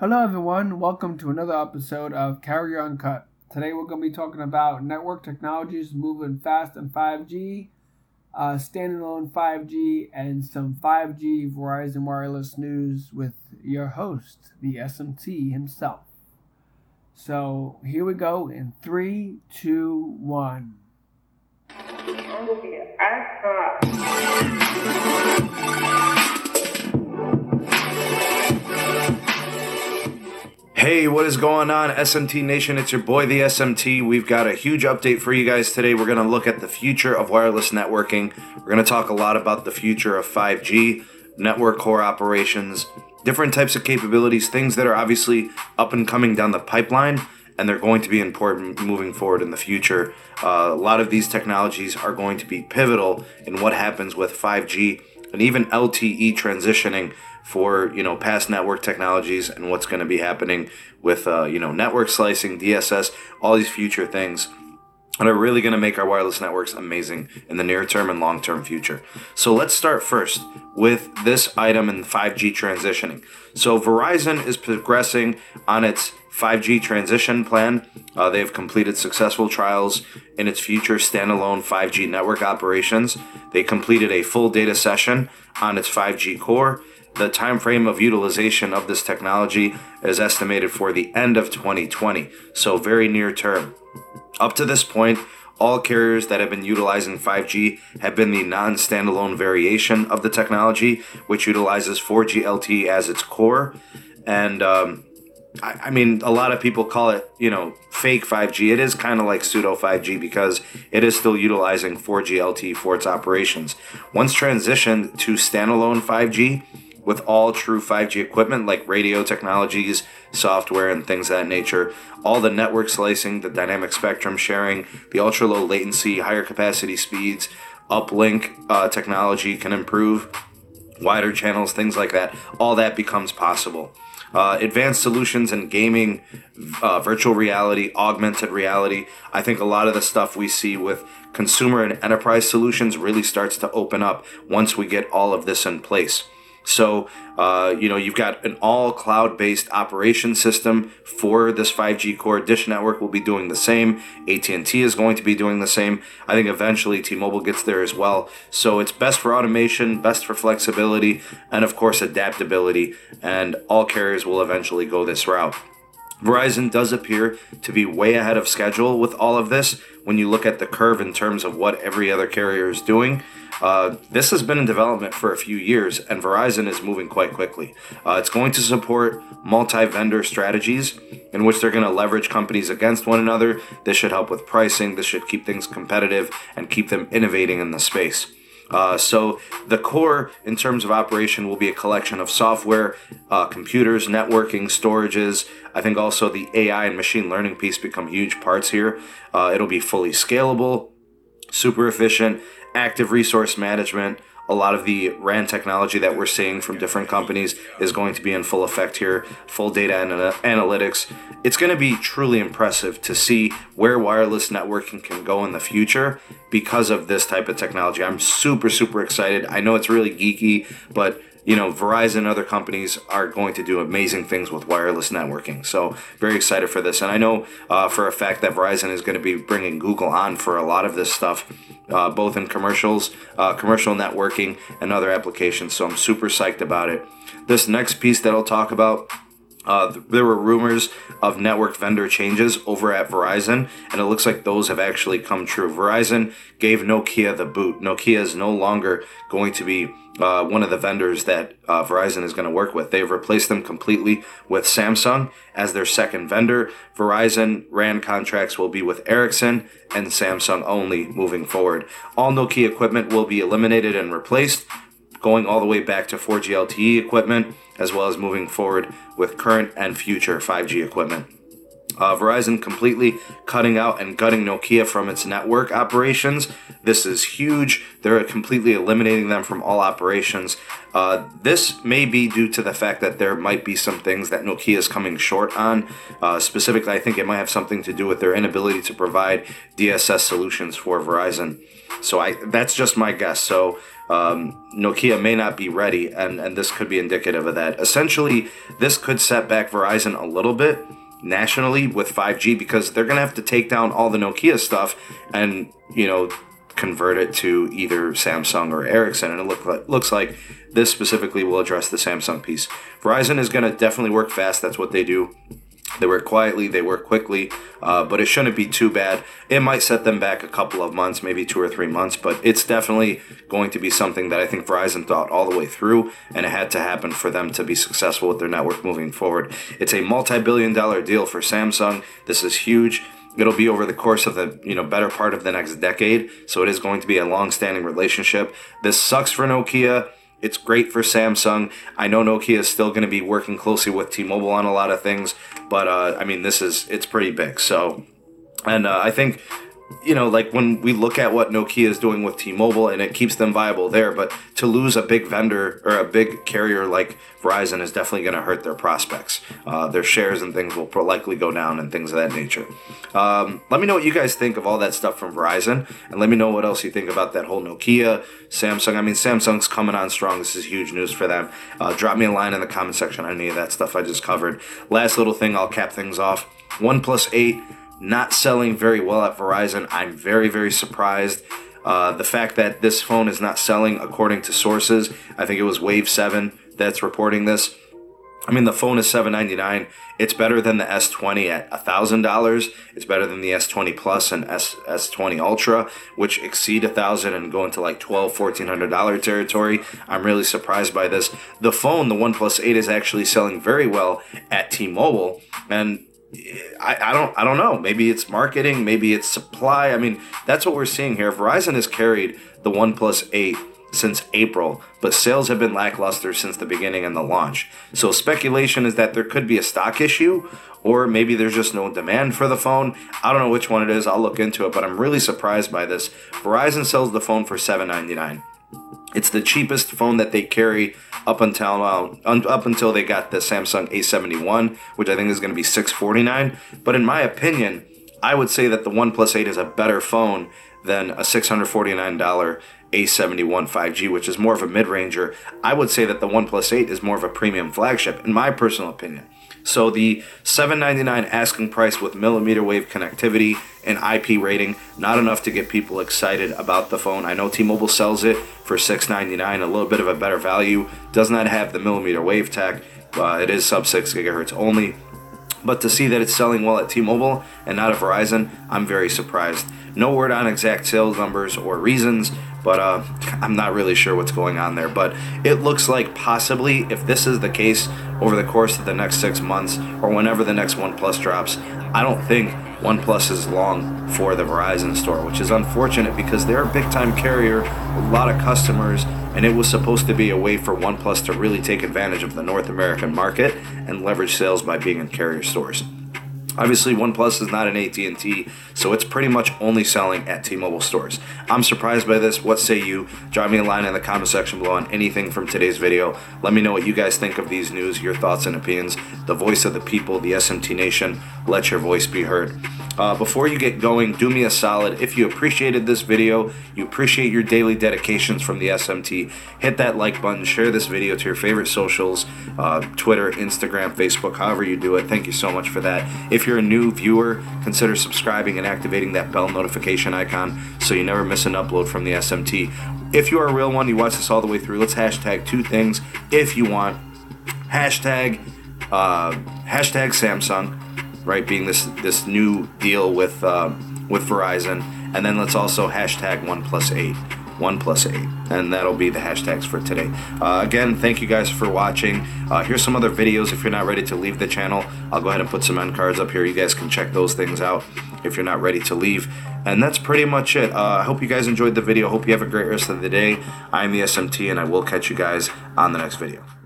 Hello, everyone. Welcome to another episode of Carrier Uncut. Today, we're going to be talking about network technologies moving fast in 5G, uh, standalone 5G, and some 5G Verizon Wireless news with your host, the SMT himself. So, here we go in three, two, one. Hey, what is going on, SMT Nation? It's your boy, the SMT. We've got a huge update for you guys today. We're going to look at the future of wireless networking. We're going to talk a lot about the future of 5G, network core operations, different types of capabilities, things that are obviously up and coming down the pipeline, and they're going to be important moving forward in the future. Uh, a lot of these technologies are going to be pivotal in what happens with 5G and even LTE transitioning for you know past network technologies and what's going to be happening with uh, you know network slicing, DSS, all these future things and are really going to make our wireless networks amazing in the near term and long term future. So let's start first with this item in 5G transitioning. So Verizon is progressing on its 5G transition plan. Uh, they have completed successful trials in its future standalone 5G network operations. They completed a full data session on its 5G core the time frame of utilization of this technology is estimated for the end of 2020, so very near term. Up to this point, all carriers that have been utilizing 5G have been the non standalone variation of the technology, which utilizes 4G LTE as its core. And um, I, I, mean, a lot of people call it, you know, fake 5G. It is kind of like pseudo 5G because it is still utilizing 4G LTE for its operations. Once transitioned to standalone 5G, with all true 5G equipment like radio technologies, software, and things of that nature. All the network slicing, the dynamic spectrum sharing, the ultra low latency, higher capacity speeds, uplink uh, technology can improve, wider channels, things like that. All that becomes possible. Uh, advanced solutions in gaming, uh, virtual reality, augmented reality. I think a lot of the stuff we see with consumer and enterprise solutions really starts to open up once we get all of this in place. So, uh, you know, you've got an all cloud based operation system for this 5G core. Dish Network will be doing the same. AT&T is going to be doing the same. I think eventually T-Mobile gets there as well. So it's best for automation, best for flexibility, and of course adaptability. And all carriers will eventually go this route. Verizon does appear to be way ahead of schedule with all of this when you look at the curve in terms of what every other carrier is doing. Uh, this has been in development for a few years, and Verizon is moving quite quickly. Uh, it's going to support multi vendor strategies in which they're going to leverage companies against one another. This should help with pricing, this should keep things competitive and keep them innovating in the space. Uh, so the core in terms of operation will be a collection of software, uh, computers, networking, storages. I think also the AI and machine learning piece become huge parts here. Uh, it'll be fully scalable, super efficient, active resource management, a lot of the RAN technology that we're seeing from different companies is going to be in full effect here, full data and uh, analytics. It's going to be truly impressive to see where wireless networking can go in the future because of this type of technology. I'm super, super excited. I know it's really geeky, but you know, Verizon and other companies are going to do amazing things with wireless networking. So, very excited for this. And I know uh, for a fact that Verizon is going to be bringing Google on for a lot of this stuff, uh, both in commercials, uh, commercial networking, and other applications. So, I'm super psyched about it. This next piece that I'll talk about uh, there were rumors of network vendor changes over at Verizon, and it looks like those have actually come true. Verizon gave Nokia the boot. Nokia is no longer going to be uh, one of the vendors that uh, Verizon is going to work with. They've replaced them completely with Samsung as their second vendor. Verizon RAN contracts will be with Ericsson and Samsung only moving forward. All Nokia equipment will be eliminated and replaced going all the way back to 4G LTE equipment, as well as moving forward with current and future 5G equipment. Uh, Verizon completely cutting out and gutting Nokia from its network operations. This is huge. They're completely eliminating them from all operations. Uh, this may be due to the fact that there might be some things that Nokia is coming short on. Uh, specifically, I think it might have something to do with their inability to provide DSS solutions for Verizon. So I that's just my guess. So um, Nokia may not be ready, and, and this could be indicative of that. Essentially, this could set back Verizon a little bit nationally with 5G because they're going to have to take down all the Nokia stuff and, you know, convert it to either Samsung or Ericsson. And it look like, looks like this specifically will address the Samsung piece. Verizon is going to definitely work fast. That's what they do. They work quietly, they work quickly, uh, but it shouldn't be too bad. It might set them back a couple of months, maybe two or three months, but it's definitely going to be something that I think Verizon thought all the way through, and it had to happen for them to be successful with their network moving forward. It's a multi billion dollar deal for Samsung. This is huge. It'll be over the course of the you know better part of the next decade, so it is going to be a long standing relationship. This sucks for Nokia it's great for Samsung. I know Nokia is still going to be working closely with T-Mobile on a lot of things, but uh, I mean, this is it's pretty big. So, and uh, I think you know, like when we look at what Nokia is doing with T-Mobile and it keeps them viable there, but to lose a big vendor or a big carrier like Verizon is definitely going to hurt their prospects. Uh, their shares and things will likely go down and things of that nature. Um, let me know what you guys think of all that stuff from Verizon, and let me know what else you think about that whole Nokia, Samsung. I mean, Samsung's coming on strong. This is huge news for them. Uh, drop me a line in the comment section on any of that stuff I just covered. Last little thing, I'll cap things off. OnePlus 8 not selling very well at Verizon. I'm very, very surprised. Uh, the fact that this phone is not selling according to sources, I think it was Wave 7 that's reporting this. I mean, the phone is 799. It's better than the S20 at $1,000. It's better than the S20 Plus and S, S20 Ultra, which exceed 1000 and go into like $1,200, $1,400 territory. I'm really surprised by this. The phone, the OnePlus 8, is actually selling very well at T Mobile. And I, I don't I don't know. Maybe it's marketing, maybe it's supply. I mean, that's what we're seeing here. Verizon has carried the OnePlus 8 since April, but sales have been lackluster since the beginning and the launch. So speculation is that there could be a stock issue or maybe there's just no demand for the phone. I don't know which one it is. I'll look into it, but I'm really surprised by this. Verizon sells the phone for $799. It's the cheapest phone that they carry up until uh, up until they got the Samsung A71, which I think is going to be 649. But in my opinion, I would say that the OnePlus 8 is a better phone than a $649 A71 5G, which is more of a mid-ranger. I would say that the OnePlus 8 is more of a premium flagship, in my personal opinion. So the 799 asking price with millimeter wave connectivity and IP rating, not enough to get people excited about the phone. I know T-Mobile sells it for 699, a little bit of a better value. Does not have the millimeter wave tech. but it is sub 6 gigahertz only. But to see that it's selling well at T-Mobile and not at Verizon, I'm very surprised. No word on exact sales numbers or reasons, but uh, I'm not really sure what's going on there. But it looks like possibly, if this is the case over the course of the next six months or whenever the next OnePlus drops, I don't think OnePlus is long for the Verizon store, which is unfortunate because they're a big time carrier, a lot of customers, and it was supposed to be a way for OnePlus to really take advantage of the North American market and leverage sales by being in carrier stores. Obviously, OnePlus is not an AT&T, so it's pretty much only selling at T-Mobile stores. I'm surprised by this. What say you? Drop me a line in the comment section below on anything from today's video. Let me know what you guys think of these news, your thoughts and opinions. The voice of the people, the SMT Nation. Let your voice be heard. Uh, before you get going, do me a solid. If you appreciated this video, you appreciate your daily dedications from the SMT, hit that like button, share this video to your favorite socials, uh, Twitter, Instagram, Facebook, however you do it. Thank you so much for that. If you're a new viewer, consider subscribing and activating that bell notification icon so you never miss an upload from the SMT. If you are a real one, you watch this all the way through, let's hashtag two things if you want. Hashtag, uh, hashtag Samsung right? Being this this new deal with uh, with Verizon, and then let's also hashtag one plus eight. One plus eight, and that'll be the hashtags for today. Uh, again, thank you guys for watching. Uh, here's some other videos. If you're not ready to leave the channel, I'll go ahead and put some end cards up here. You guys can check those things out if you're not ready to leave. And that's pretty much it. Uh, I hope you guys enjoyed the video. Hope you have a great rest of the day. I'm the SMT, and I will catch you guys on the next video.